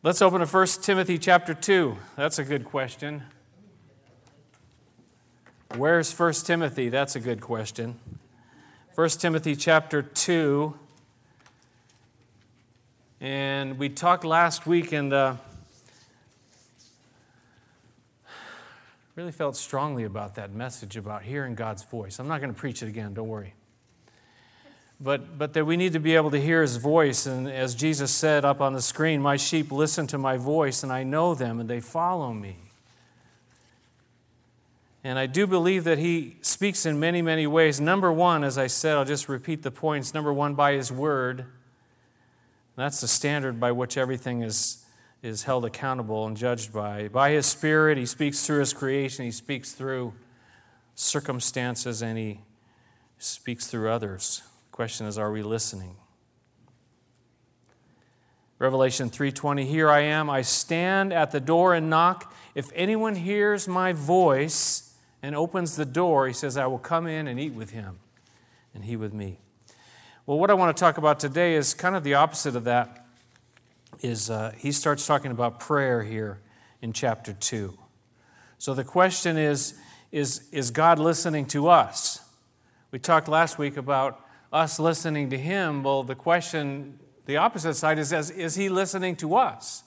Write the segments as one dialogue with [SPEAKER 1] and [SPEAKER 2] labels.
[SPEAKER 1] Let's open to 1 Timothy chapter 2. That's a good question. Where's 1 Timothy? That's a good question. 1 Timothy chapter 2. And we talked last week and uh, really felt strongly about that message about hearing God's voice. I'm not going to preach it again, don't worry but, but that we need to be able to hear his voice. And as Jesus said up on the screen, My sheep listen to my voice, and I know them, and they follow me. And I do believe that he speaks in many, many ways. Number one, as I said, I'll just repeat the points. Number one, by his word. That's the standard by which everything is, is held accountable and judged by. By his spirit, he speaks through his creation, he speaks through circumstances, and he speaks through others. Question is, are we listening? Revelation 3:20 Here I am I stand at the door and knock if anyone hears my voice and opens the door he says I will come in and eat with him and he with me. Well what I want to talk about today is kind of the opposite of that is uh, he starts talking about prayer here in chapter 2. So the question is is is God listening to us? We talked last week about us listening to him, well, the question, the opposite side is, is he listening to us?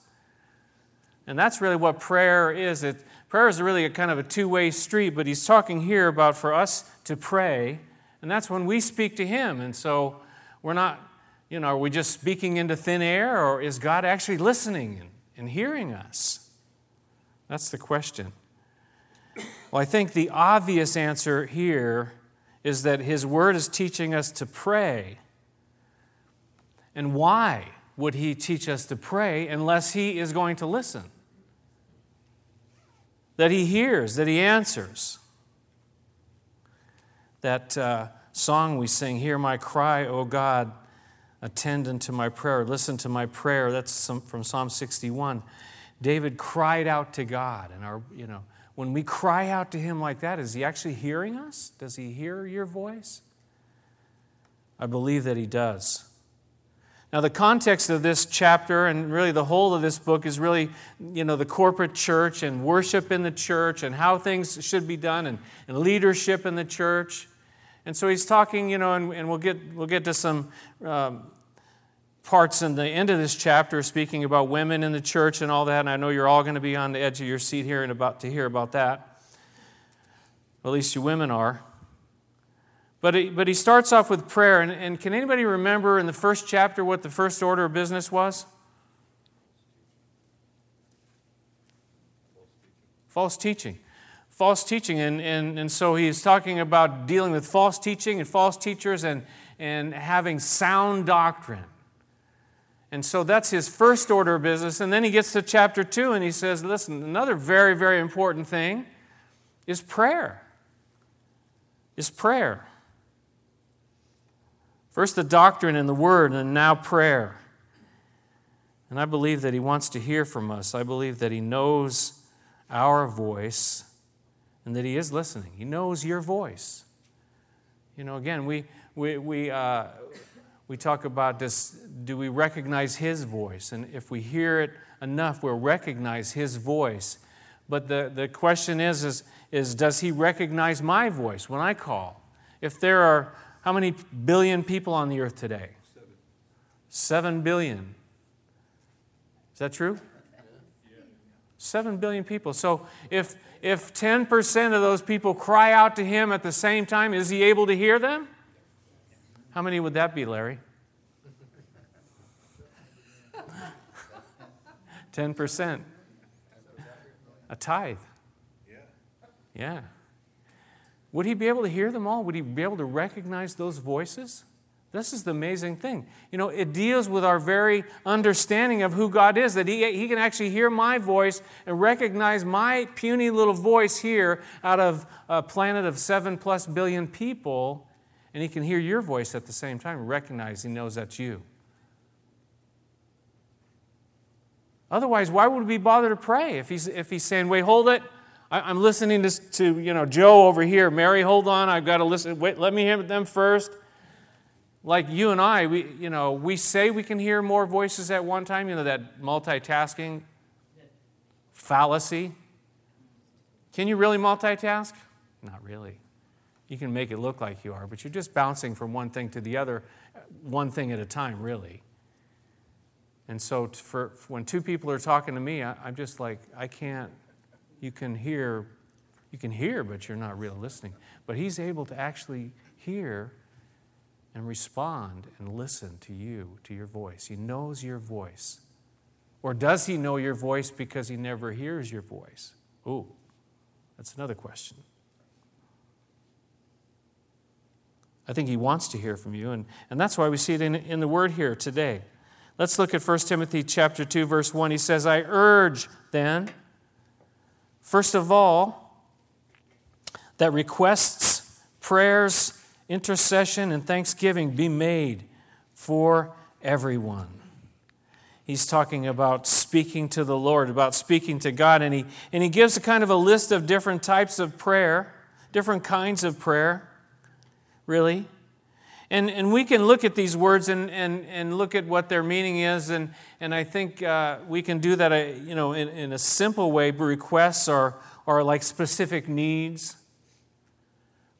[SPEAKER 1] And that's really what prayer is. It, prayer is really a kind of a two way street, but he's talking here about for us to pray, and that's when we speak to him. And so we're not, you know, are we just speaking into thin air, or is God actually listening and, and hearing us? That's the question. Well, I think the obvious answer here is that His Word is teaching us to pray. And why would He teach us to pray unless He is going to listen? That He hears, that He answers. That uh, song we sing, Hear My Cry, O God, attend unto my prayer, listen to my prayer. That's from Psalm 61. David cried out to God, and our, you know, when we cry out to Him like that, is He actually hearing us? Does He hear your voice? I believe that He does. Now, the context of this chapter and really the whole of this book is really, you know, the corporate church and worship in the church and how things should be done and, and leadership in the church. And so he's talking, you know, and, and we'll, get, we'll get to some um, parts in the end of this chapter speaking about women in the church and all that, and I know you're all going to be on the edge of your seat here and about to hear about that. At least you women are. But he, but he starts off with prayer, and, and can anybody remember in the first chapter what the first order of business was? False teaching. False teaching. And, and, and so he's talking about dealing with false teaching and false teachers and, and having sound doctrine. And so that's his first order of business. And then he gets to chapter two and he says, listen, another very, very important thing is prayer. Is prayer. First the doctrine and the word, and now prayer. And I believe that he wants to hear from us. I believe that he knows our voice and that he is listening. He knows your voice. You know, again, we, we, we, uh, we talk about this do we recognize his voice? And if we hear it enough, we'll recognize his voice. But the, the question is, is, is does he recognize my voice when I call? If there are how many billion people on the earth today? Seven, Seven billion. Is that true? Seven billion people. So if, if 10% of those people cry out to him at the same time, is he able to hear them? How many would that be, Larry? 10%. A tithe. Yeah. Yeah. Would he be able to hear them all? Would he be able to recognize those voices? This is the amazing thing. You know, it deals with our very understanding of who God is, that he, he can actually hear my voice and recognize my puny little voice here out of a planet of seven plus billion people and he can hear your voice at the same time, recognize he knows that's you. Otherwise, why would we bother to pray if he's, if he's saying, wait, hold it? I, am listening to, to, you know, Joe over here. Mary, hold on. I've got to listen. Wait, let me hear them first. like you and I, we, you know, we say we can hear more voices at one time, you know, that multitasking fallacy. Can you really multitask? Not really. You can make it look like you are, but you're just bouncing from one thing to the other, one thing at a time, really. And so, for, when two people are talking to me, I, I'm just like, I can't. You can hear, you can hear, but you're not really listening. But he's able to actually hear and respond and listen to you, to your voice. He knows your voice. Or does he know your voice because he never hears your voice? Ooh, that's another question. I think he wants to hear from you, and, and that's why we see it in, in the word here today. Let's look at 1 Timothy chapter 2, verse 1. He says, I urge then, first of all, that requests, prayers, intercession, and thanksgiving be made for everyone. He's talking about speaking to the Lord, about speaking to God, and he, and he gives a kind of a list of different types of prayer, different kinds of prayer, really. And, and we can look at these words and, and, and look at what their meaning is, and, and I think uh, we can do that uh, you know, in, in a simple way. Requests are, are like specific needs.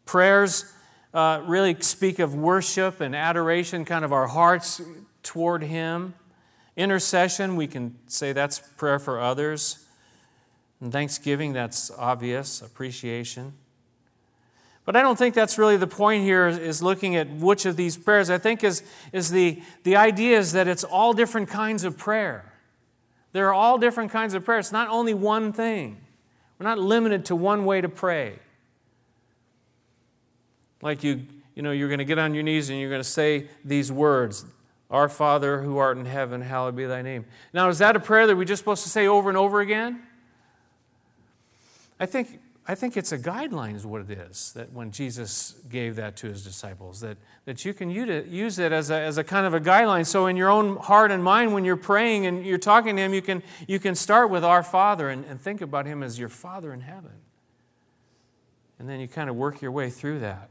[SPEAKER 1] Prayers uh, really speak of worship and adoration, kind of our hearts toward Him. Intercession, we can say that's prayer for others. And thanksgiving, that's obvious, appreciation. But I don't think that's really the point here is looking at which of these prayers. I think is, is the, the idea is that it's all different kinds of prayer. There are all different kinds of prayer. It's not only one thing. We're not limited to one way to pray. Like you, you know, you're going to get on your knees and you're going to say these words Our Father who art in heaven, hallowed be thy name. Now, is that a prayer that we're just supposed to say over and over again? I think, I think it's a guideline, is what it is, that when Jesus gave that to his disciples, that, that you can use it as a, as a kind of a guideline. So, in your own heart and mind, when you're praying and you're talking to him, you can, you can start with Our Father and, and think about him as your Father in heaven. And then you kind of work your way through that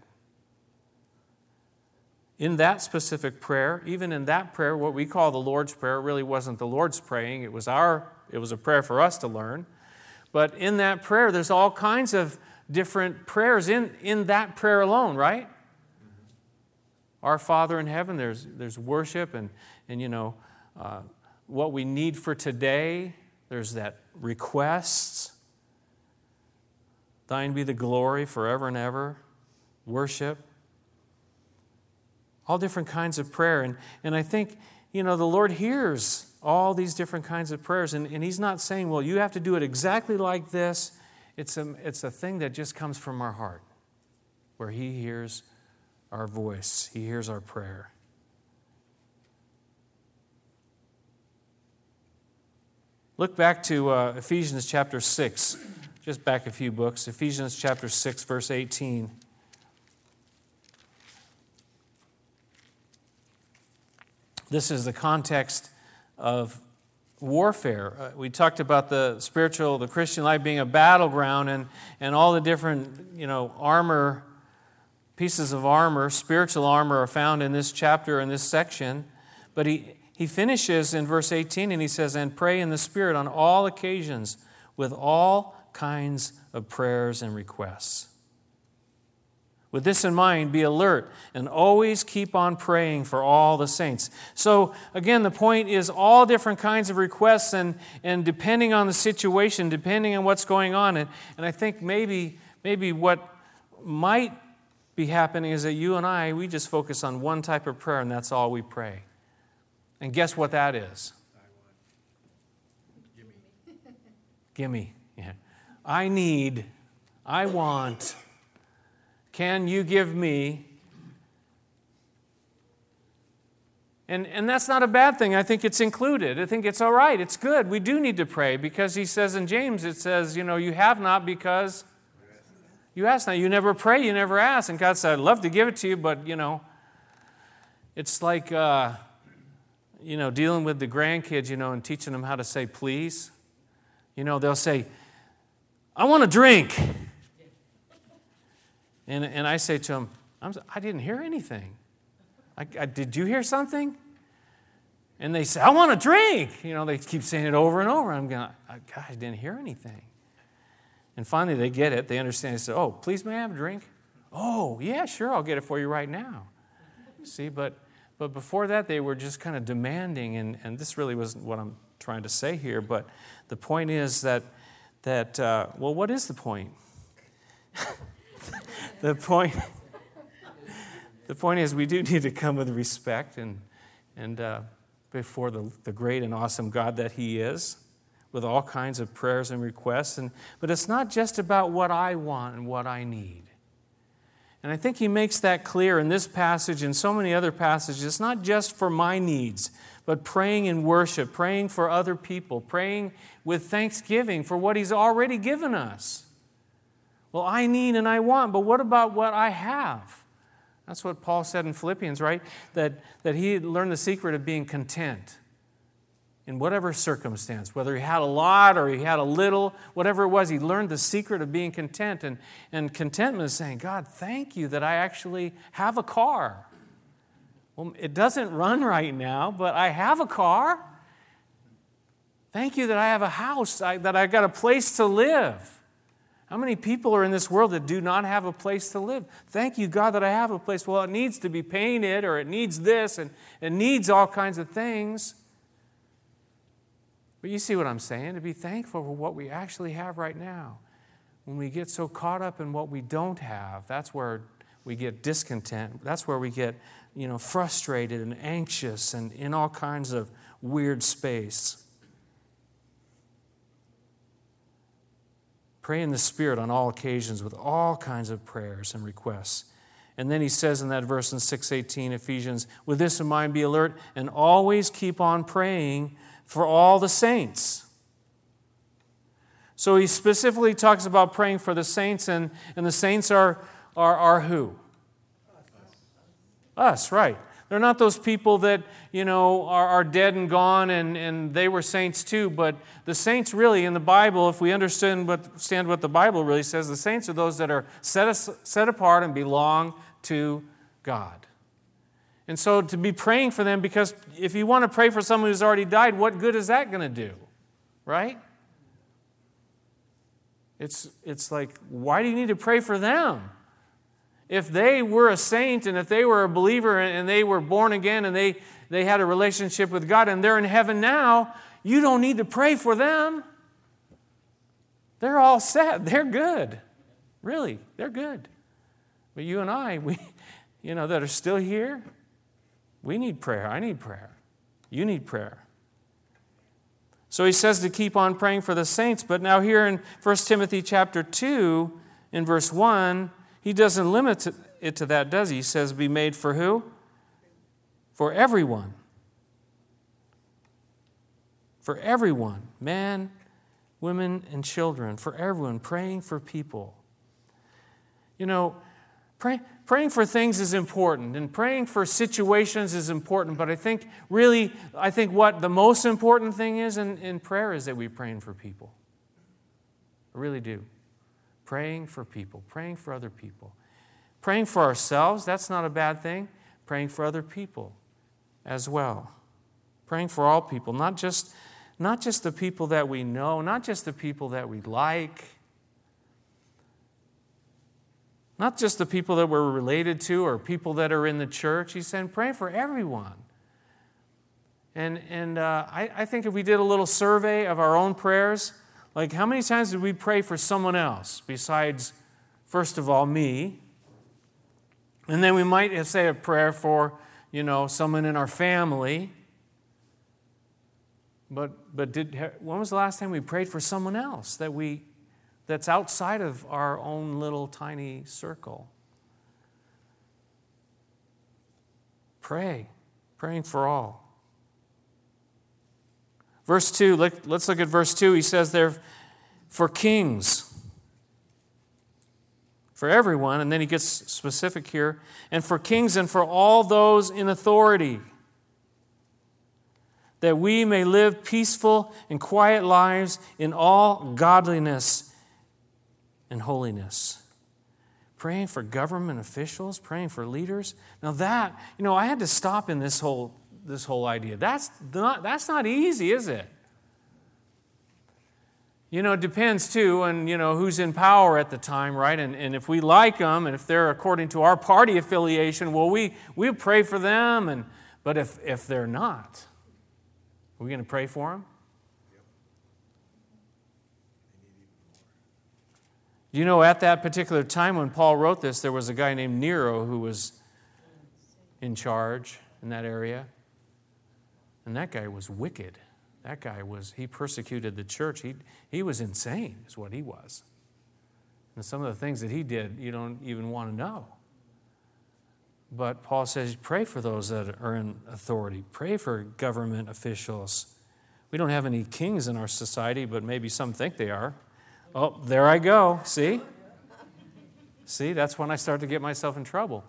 [SPEAKER 1] in that specific prayer, even in that prayer, what we call the Lord's Prayer really wasn't the Lord's praying, it was our it was a prayer for us to learn. But in that prayer, there's all kinds of different prayers in, in that prayer alone, right? Our Father in heaven, there's, there's worship and, and you know, uh, what we need for today. There's that requests. Thine be the glory forever and ever. Worship all different kinds of prayer. And, and I think, you know, the Lord hears all these different kinds of prayers. And, and He's not saying, well, you have to do it exactly like this. It's a, it's a thing that just comes from our heart, where He hears our voice, He hears our prayer. Look back to uh, Ephesians chapter 6, just back a few books. Ephesians chapter 6, verse 18. This is the context of warfare. Uh, we talked about the spiritual, the Christian life being a battleground and, and all the different, you know, armor, pieces of armor, spiritual armor are found in this chapter, in this section. But he, he finishes in verse 18 and he says, And pray in the Spirit on all occasions with all kinds of prayers and requests. With this in mind, be alert and always keep on praying for all the saints. So, again, the point is all different kinds of requests, and, and depending on the situation, depending on what's going on. And, and I think maybe, maybe what might be happening is that you and I, we just focus on one type of prayer, and that's all we pray. And guess what that is? Gimme. Gimme. Yeah. I need, I want. Can you give me? And, and that's not a bad thing. I think it's included. I think it's all right. It's good. We do need to pray because he says in James, it says, you know, you have not because you ask not. You never pray, you never ask. And God said, I'd love to give it to you, but, you know, it's like, uh, you know, dealing with the grandkids, you know, and teaching them how to say please. You know, they'll say, I want a drink. And, and I say to him, I'm, I did not hear anything. I I, did you hear something? And they say, I want a drink. You know, they keep saying it over and over. I'm going, God, I didn't hear anything. And finally, they get it. They understand. They say, Oh, please, may I have a drink? Oh, yeah, sure, I'll get it for you right now. See, but, but before that, they were just kind of demanding, and, and this really wasn't what I'm trying to say here, but the point is that, that uh, well, what is the point? the point the point is we do need to come with respect and, and uh, before the, the great and awesome God that He is, with all kinds of prayers and requests. And, but it's not just about what I want and what I need. And I think he makes that clear in this passage and so many other passages. It's not just for my needs, but praying in worship, praying for other people, praying with thanksgiving for what he's already given us. Well, I need and I want, but what about what I have? That's what Paul said in Philippians, right? That, that he learned the secret of being content in whatever circumstance, whether he had a lot or he had a little, whatever it was, he learned the secret of being content. And, and contentment is saying, God, thank you that I actually have a car. Well, it doesn't run right now, but I have a car. Thank you that I have a house, I, that I've got a place to live. How many people are in this world that do not have a place to live? Thank you, God, that I have a place. Well, it needs to be painted or it needs this and it needs all kinds of things. But you see what I'm saying? To be thankful for what we actually have right now. When we get so caught up in what we don't have, that's where we get discontent. That's where we get, you know, frustrated and anxious and in all kinds of weird space. Pray in the Spirit on all occasions with all kinds of prayers and requests. And then he says in that verse in 618 Ephesians, with this in mind, be alert and always keep on praying for all the saints. So he specifically talks about praying for the saints, and, and the saints are, are, are who? Us, right. They're not those people that, you know, are, are dead and gone and, and they were saints too. But the saints really in the Bible, if we understand what, understand what the Bible really says, the saints are those that are set, set apart and belong to God. And so to be praying for them, because if you want to pray for someone who's already died, what good is that going to do? Right? It's, it's like, why do you need to pray for them? If they were a saint and if they were a believer and they were born again and they, they had a relationship with God and they're in heaven now, you don't need to pray for them. They're all set. They're good. Really, they're good. But you and I, we, you know, that are still here, we need prayer. I need prayer. You need prayer. So he says to keep on praying for the saints, but now here in 1 Timothy chapter 2, in verse 1, he doesn't limit it to that, does he? He says, be made for who? For everyone. For everyone man, women, and children. For everyone. Praying for people. You know, pray, praying for things is important, and praying for situations is important, but I think really, I think what the most important thing is in, in prayer is that we're praying for people. I really do. Praying for people, praying for other people. Praying for ourselves, that's not a bad thing. Praying for other people as well. Praying for all people, not just, not just the people that we know, not just the people that we like, not just the people that we're related to or people that are in the church. He's saying, pray for everyone. And, and uh, I, I think if we did a little survey of our own prayers, like, how many times did we pray for someone else besides, first of all, me? And then we might say a prayer for, you know, someone in our family. But, but did, when was the last time we prayed for someone else that we, that's outside of our own little tiny circle? Pray, praying for all. Verse 2, let's look at verse 2. He says there, for kings, for everyone, and then he gets specific here, and for kings and for all those in authority, that we may live peaceful and quiet lives in all godliness and holiness. praying for government officials, praying for leaders. Now that, you know, I had to stop in this whole this whole idea. That's not that's not easy, is it? You know, it depends too on, you know, who's in power at the time, right? And, and if we like them and if they're according to our party affiliation, well, we, we pray for them. And, but if, if they're not, are we going to pray for them? You know, at that particular time when Paul wrote this, there was a guy named Nero who was in charge in that area. And that guy was wicked. That guy was, he persecuted the church. He, he was insane, is what he was. And some of the things that he did, you don't even want to know. But Paul says, pray for those that are in authority, pray for government officials. We don't have any kings in our society, but maybe some think they are. Oh, there I go. See? See, that's when I start to get myself in trouble.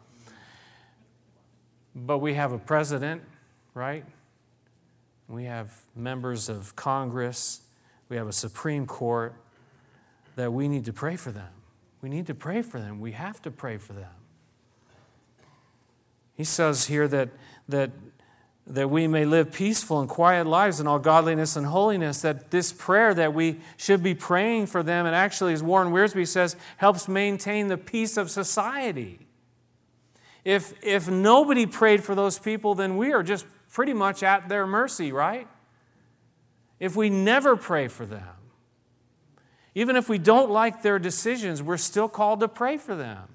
[SPEAKER 1] But we have a president, right? We have members of Congress. We have a Supreme Court that we need to pray for them. We need to pray for them. We have to pray for them. He says here that, that, that we may live peaceful and quiet lives in all godliness and holiness, that this prayer that we should be praying for them, and actually, as Warren Wiersbe says, helps maintain the peace of society. If, if nobody prayed for those people, then we are just pretty much at their mercy, right? If we never pray for them, even if we don't like their decisions, we're still called to pray for them.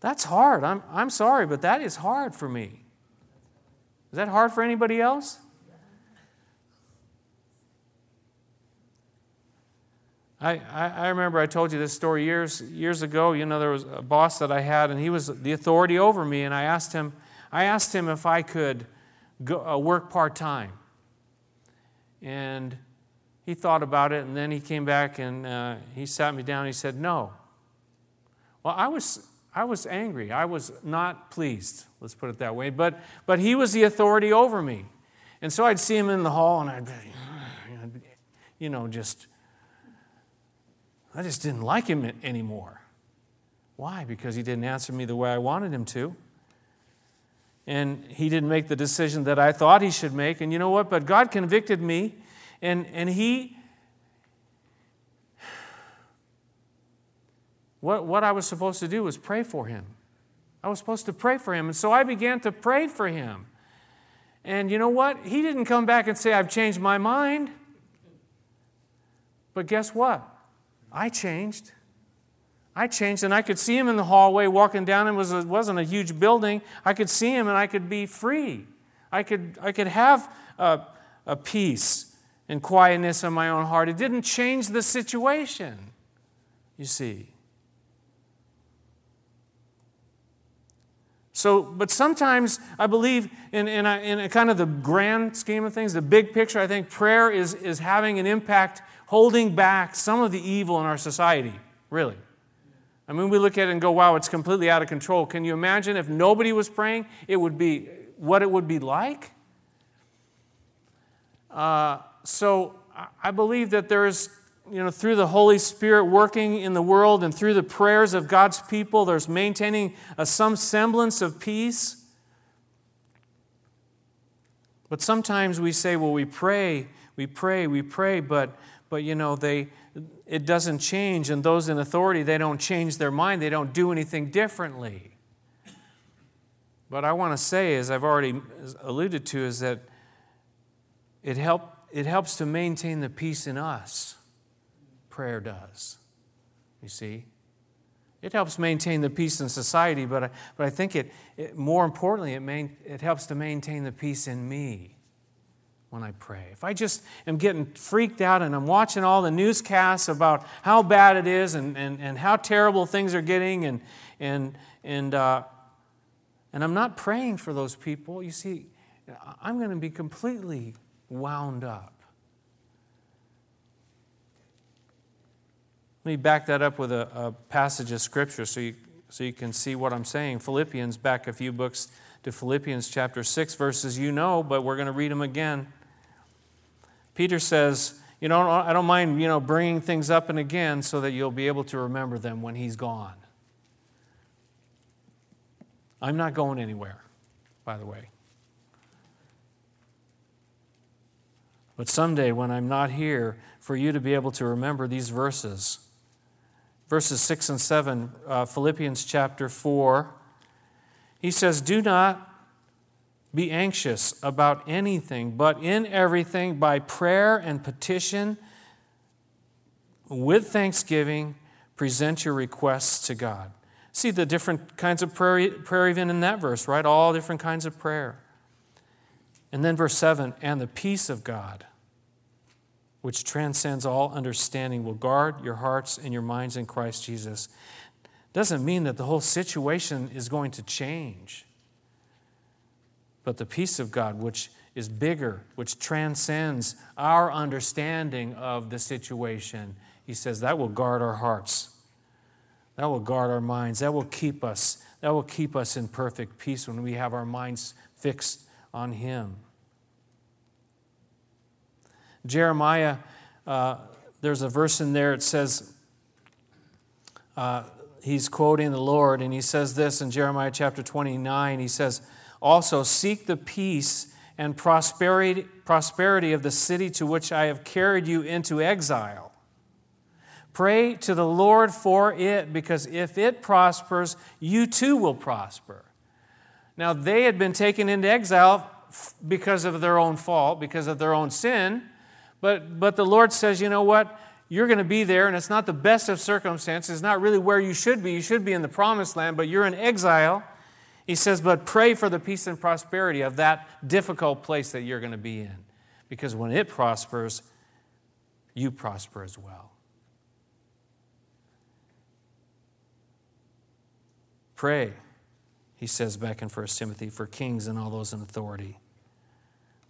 [SPEAKER 1] That's hard. I'm, I'm sorry, but that is hard for me. Is that hard for anybody else? I, I, remember I told you this story years, years ago. You know, there was a boss that I had, and he was the authority over me, and I asked him, I asked him if I could go, uh, work part time. And he thought about it, and then he came back and uh, he sat me down. And he said, No. Well, I was, I was angry. I was not pleased, let's put it that way. But, but he was the authority over me. And so I'd see him in the hall, and I'd, you know, just, I just didn't like him anymore. Why? Because he didn't answer me the way I wanted him to and he didn't make the decision that I thought he should make. And you know what? But God convicted me, and, and he. What, what I was supposed to do was pray for him. I was supposed to pray for him. And so I began to pray for him. And you know what? He didn't come back and say, I've changed my mind. But guess what? I changed. I changed and I could see him in the hallway walking down. It, was, it wasn't a huge building. I could see him and I could be free. I could, I could have a, a peace and quietness in my own heart. It didn't change the situation, you see. So, but sometimes I believe in, in, a, in a kind of the grand scheme of things, the big picture, I think prayer is, is having an impact, holding back some of the evil in our society, really. I mean, we look at it and go, wow, it's completely out of control. Can you imagine if nobody was praying, it would be what it would be like? Uh, so I believe that there's, you know, through the Holy Spirit working in the world and through the prayers of God's people, there's maintaining a, some semblance of peace. But sometimes we say, well, we pray, we pray, we pray, but, but you know, they, it doesn't change, and those in authority, they don't change their mind, they don't do anything differently. But I want to say, as I've already alluded to, is that it, help, it helps to maintain the peace in us. Prayer does. You see? It helps maintain the peace in society, but I, but I think it, it more importantly, it, main, it helps to maintain the peace in me when I pray. If I just am getting freaked out and I'm watching all the newscasts about how bad it is and, and, and how terrible things are getting, and, and, and, uh, and I'm not praying for those people, you see, I'm going to be completely wound up. Let me back that up with a, a passage of Scripture so you, so you can see what I'm saying. Philippians, back a few books to Philippians chapter 6, verses you know, but we're going to read them again. Peter says, you know, I don't mind, you know, bringing things up and again so that you'll be able to remember them when he's gone. I'm not going anywhere, by the way. But someday, when I'm not here, for you to be able to remember these verses. Verses 6 and 7, uh, Philippians chapter 4, he says, Do not be anxious about anything, but in everything, by prayer and petition, with thanksgiving, present your requests to God. See the different kinds of prayer, prayer even in that verse, right? All different kinds of prayer. And then verse 7 and the peace of God, which transcends all understanding, will guard your hearts and your minds in Christ Jesus. Doesn't mean that the whole situation is going to change. But the peace of God, which is bigger, which transcends our understanding of the situation, he says that will guard our hearts. That will guard our minds. That will keep us. That will keep us in perfect peace when we have our minds fixed on him. Jeremiah, uh, there's a verse in there, it says, uh, he's quoting the Lord, and he says this in Jeremiah chapter 29. He says, Also, seek the peace and prosperity, prosperity of the city to which I have carried you into exile. Pray to the Lord for it, because if it prospers, you too will prosper. Now, they had been taken into exile because of their own fault, because of their own sin. But, but the Lord says, you know what? You're going to be there, and it's not the best of circumstances. It's not really where you should be. You should be in the promised land, but you're in exile. He says, but pray for the peace and prosperity of that difficult place that you're going to be in. Because when it prospers, you prosper as well. Pray, he says back in 1 Timothy, for kings and all those in authority,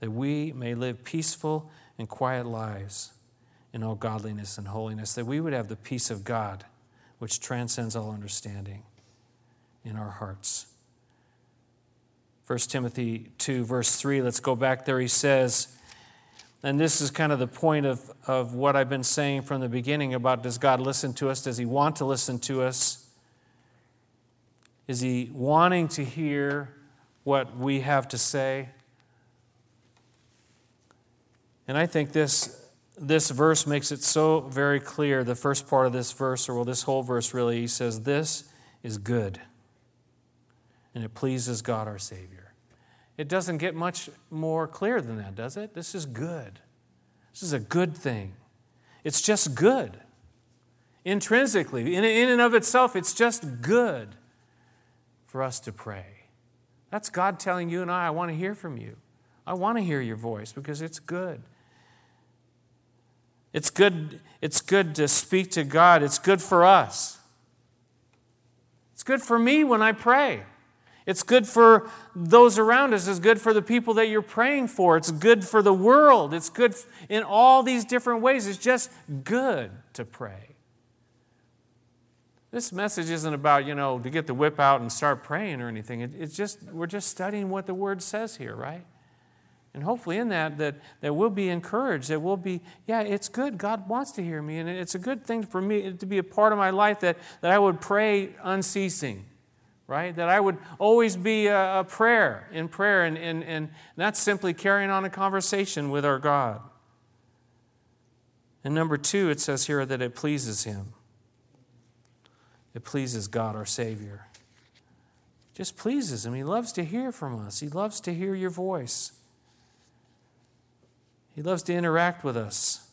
[SPEAKER 1] that we may live peaceful and quiet lives in all godliness and holiness, that we would have the peace of God, which transcends all understanding, in our hearts. 1 Timothy 2, verse 3, let's go back there. He says, and this is kind of the point of, of what I've been saying from the beginning about does God listen to us? Does He want to listen to us? Is He wanting to hear what we have to say? And I think this, this verse makes it so very clear. The first part of this verse, or well, this whole verse really, he says, This is good. And it pleases God our Savior. It doesn't get much more clear than that, does it? This is good. This is a good thing. It's just good. Intrinsically, in, in and of itself, it's just good for us to pray. That's God telling you and I, I want to hear from you. I want to hear your voice because it's good. It's good, it's good to speak to God. It's good for us. It's good for me when I pray. It's good for those around us. It's good for the people that you're praying for. It's good for the world. It's good in all these different ways. It's just good to pray. This message isn't about, you know, to get the whip out and start praying or anything. it's just, we're just studying what the word says here, right? And hopefully, in that, that, that we'll be encouraged, that we'll be, yeah, it's good. God wants to hear me. And it's a good thing for me to be a part of my life that, that I would pray unceasing, right? That I would always be a, a prayer, in prayer, and, and, and not simply carrying on a conversation with our God. And number two, it says here that it pleases Him. It pleases God, our Savior. It just pleases Him. He loves to hear from us, He loves to hear your voice. He loves to interact with us.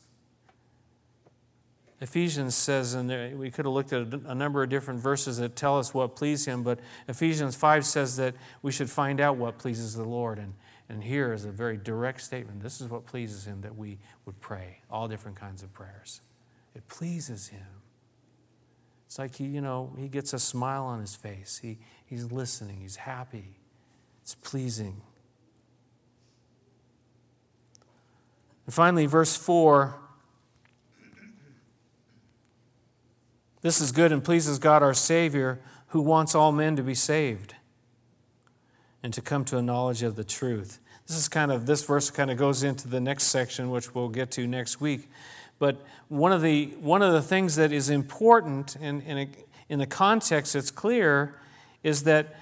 [SPEAKER 1] Ephesians says, and we could have looked at a number of different verses that tell us what pleased him, but Ephesians 5 says that we should find out what pleases the Lord. And, and here is a very direct statement. This is what pleases him that we would pray, all different kinds of prayers. It pleases him. It's like he, you know, he gets a smile on his face. He, he's listening, he's happy. It's pleasing. And finally, verse 4 this is good and pleases God our Savior, who wants all men to be saved and to come to a knowledge of the truth. this is kind of, this verse kind of goes into the next section, which we'll get to next week. But one of the, one of the things that is important in, in, a, in the context it's clear is that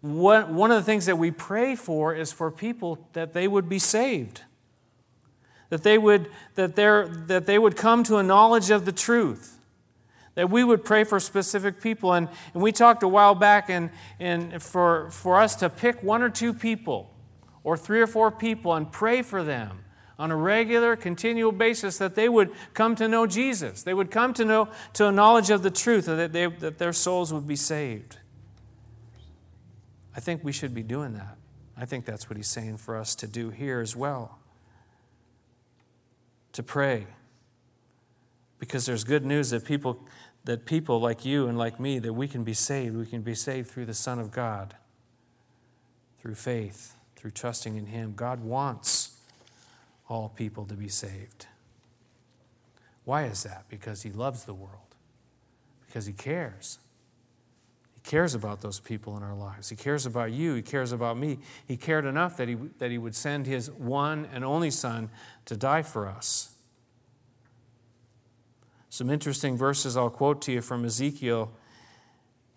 [SPEAKER 1] what, one of the things that we pray for is for people that they would be saved that they would, that that they would come to a knowledge of the truth that we would pray for specific people. And, and we talked a while back and, and for, for us to pick one or two people or three or four people and pray for them on a regular continual basis that they would come to know jesus. They would come to know to a knowledge of the truth that, they, that their souls would be saved. I think we should be doing that. I think that's what he's saying for us to do here as well. To pray. Because there's good news that people that people like you and like me that we can be saved. We can be saved through the Son of God. Through faith, through trusting in him. God wants all people to be saved. Why is that? Because he loves the world. Because he cares He cares about those people in our lives. He cares about you. He cares about me. He cared enough that he, that he would send his one and only Son to die for us. Some interesting verses I'll quote to you from Ezekiel.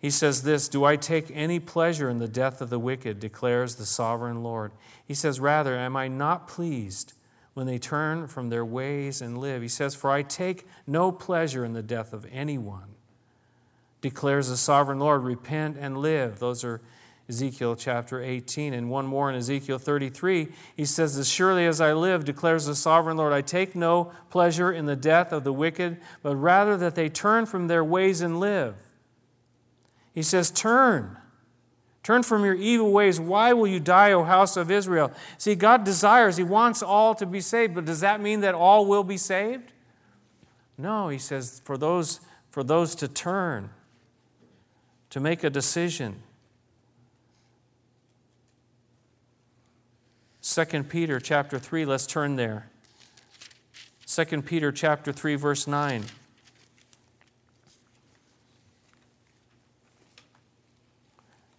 [SPEAKER 1] He says this Do I take any pleasure in the death of the wicked, declares the sovereign Lord. He says, Rather, am I not pleased when they turn from their ways and live? He says, For I take no pleasure in the death of anyone declares the sovereign Lord, repent and live. Those are Ezekiel chapter 18. And one more in Ezekiel 33, he says, As surely as I live, declares the sovereign Lord, I take no pleasure in the death of the wicked, but rather that they turn from their ways and live. He says, Turn. Turn from your evil ways. Why will you die, O house of Israel? See, God desires, He wants all to be saved, but does that mean that all will be saved? No, He says, for those, for those to turn to make a decision. 2 Peter chapter 3, let's turn there. 2 Peter chapter 3 verse 9.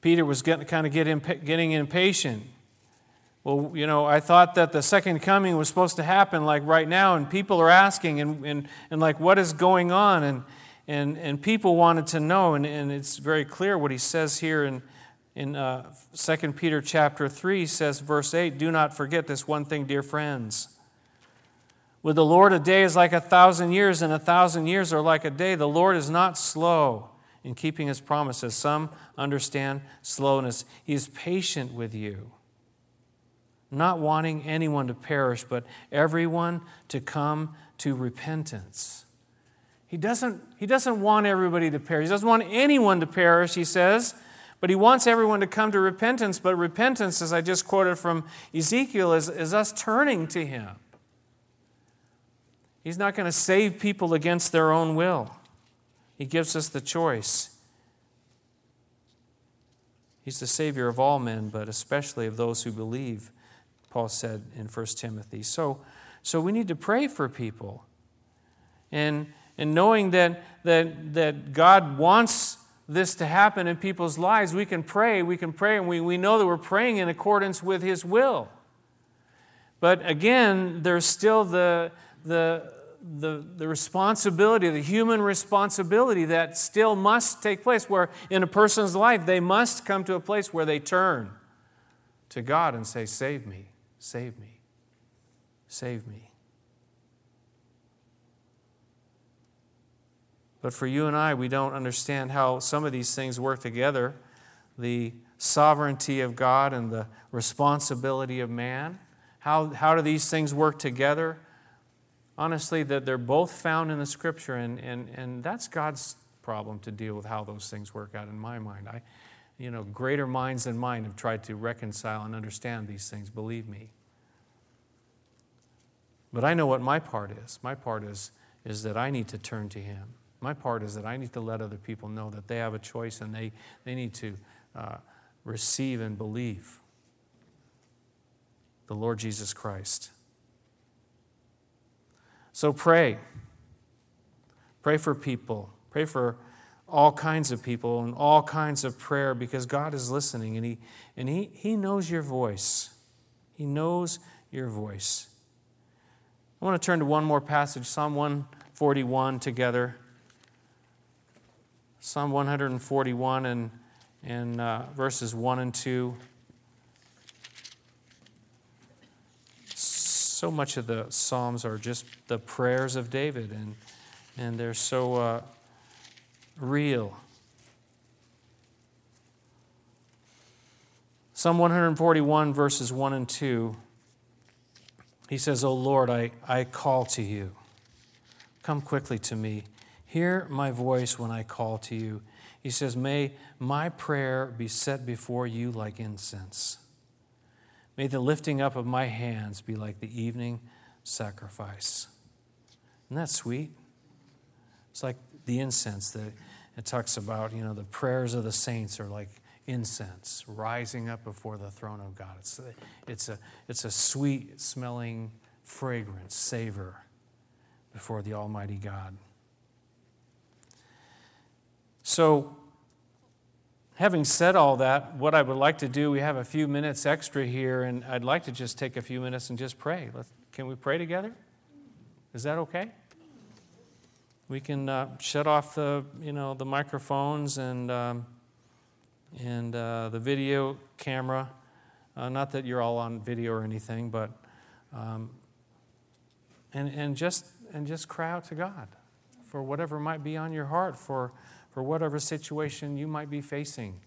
[SPEAKER 1] Peter was getting, kind of get getting impatient. Well, you know, I thought that the second coming was supposed to happen like right now, and people are asking, and, and, and like, what is going on? And, and, and people wanted to know, and, and it's very clear what he says here in, in uh, 2 Peter chapter 3 says, verse 8, Do not forget this one thing, dear friends. With the Lord, a day is like a thousand years, and a thousand years are like a day. The Lord is not slow in keeping his promises. Some understand slowness. He is patient with you, not wanting anyone to perish, but everyone to come to repentance. He doesn't, he doesn't want everybody to perish. He doesn't want anyone to perish, he says, but he wants everyone to come to repentance. But repentance, as I just quoted from Ezekiel, is, is us turning to him. He's not going to save people against their own will, he gives us the choice. He's the Savior of all men, but especially of those who believe, Paul said in 1 Timothy. So, so we need to pray for people. And and knowing that, that, that God wants this to happen in people's lives, we can pray, we can pray, and we, we know that we're praying in accordance with His will. But again, there's still the, the, the, the responsibility, the human responsibility that still must take place, where in a person's life, they must come to a place where they turn to God and say, Save me, save me, save me. But for you and I, we don't understand how some of these things work together the sovereignty of God and the responsibility of man. How, how do these things work together? Honestly, that they're both found in the scripture, and, and, and that's God's problem to deal with how those things work out in my mind. I, you know, greater minds than mine have tried to reconcile and understand these things, believe me. But I know what my part is. My part is, is that I need to turn to Him. My part is that I need to let other people know that they have a choice and they, they need to uh, receive and believe the Lord Jesus Christ. So pray. Pray for people. Pray for all kinds of people and all kinds of prayer because God is listening and He, and he, he knows your voice. He knows your voice. I want to turn to one more passage, Psalm 141 together. Psalm 141 and, and uh, verses 1 and 2. So much of the Psalms are just the prayers of David, and, and they're so uh, real. Psalm 141, verses 1 and 2, he says, O Lord, I, I call to you. Come quickly to me. Hear my voice when I call to you. He says, May my prayer be set before you like incense. May the lifting up of my hands be like the evening sacrifice. Isn't that sweet? It's like the incense that it talks about, you know, the prayers of the saints are like incense rising up before the throne of God. It's a, it's a, it's a sweet smelling fragrance, savor before the Almighty God. So, having said all that, what I would like to do, we have a few minutes extra here, and I'd like to just take a few minutes and just pray. Let's, can we pray together? Is that okay? We can uh, shut off the, you know, the microphones and. Um, and uh, the video camera. Uh, not that you're all on video or anything, but um, and and just and just cry out to God for whatever might be on your heart, for for whatever situation you might be facing.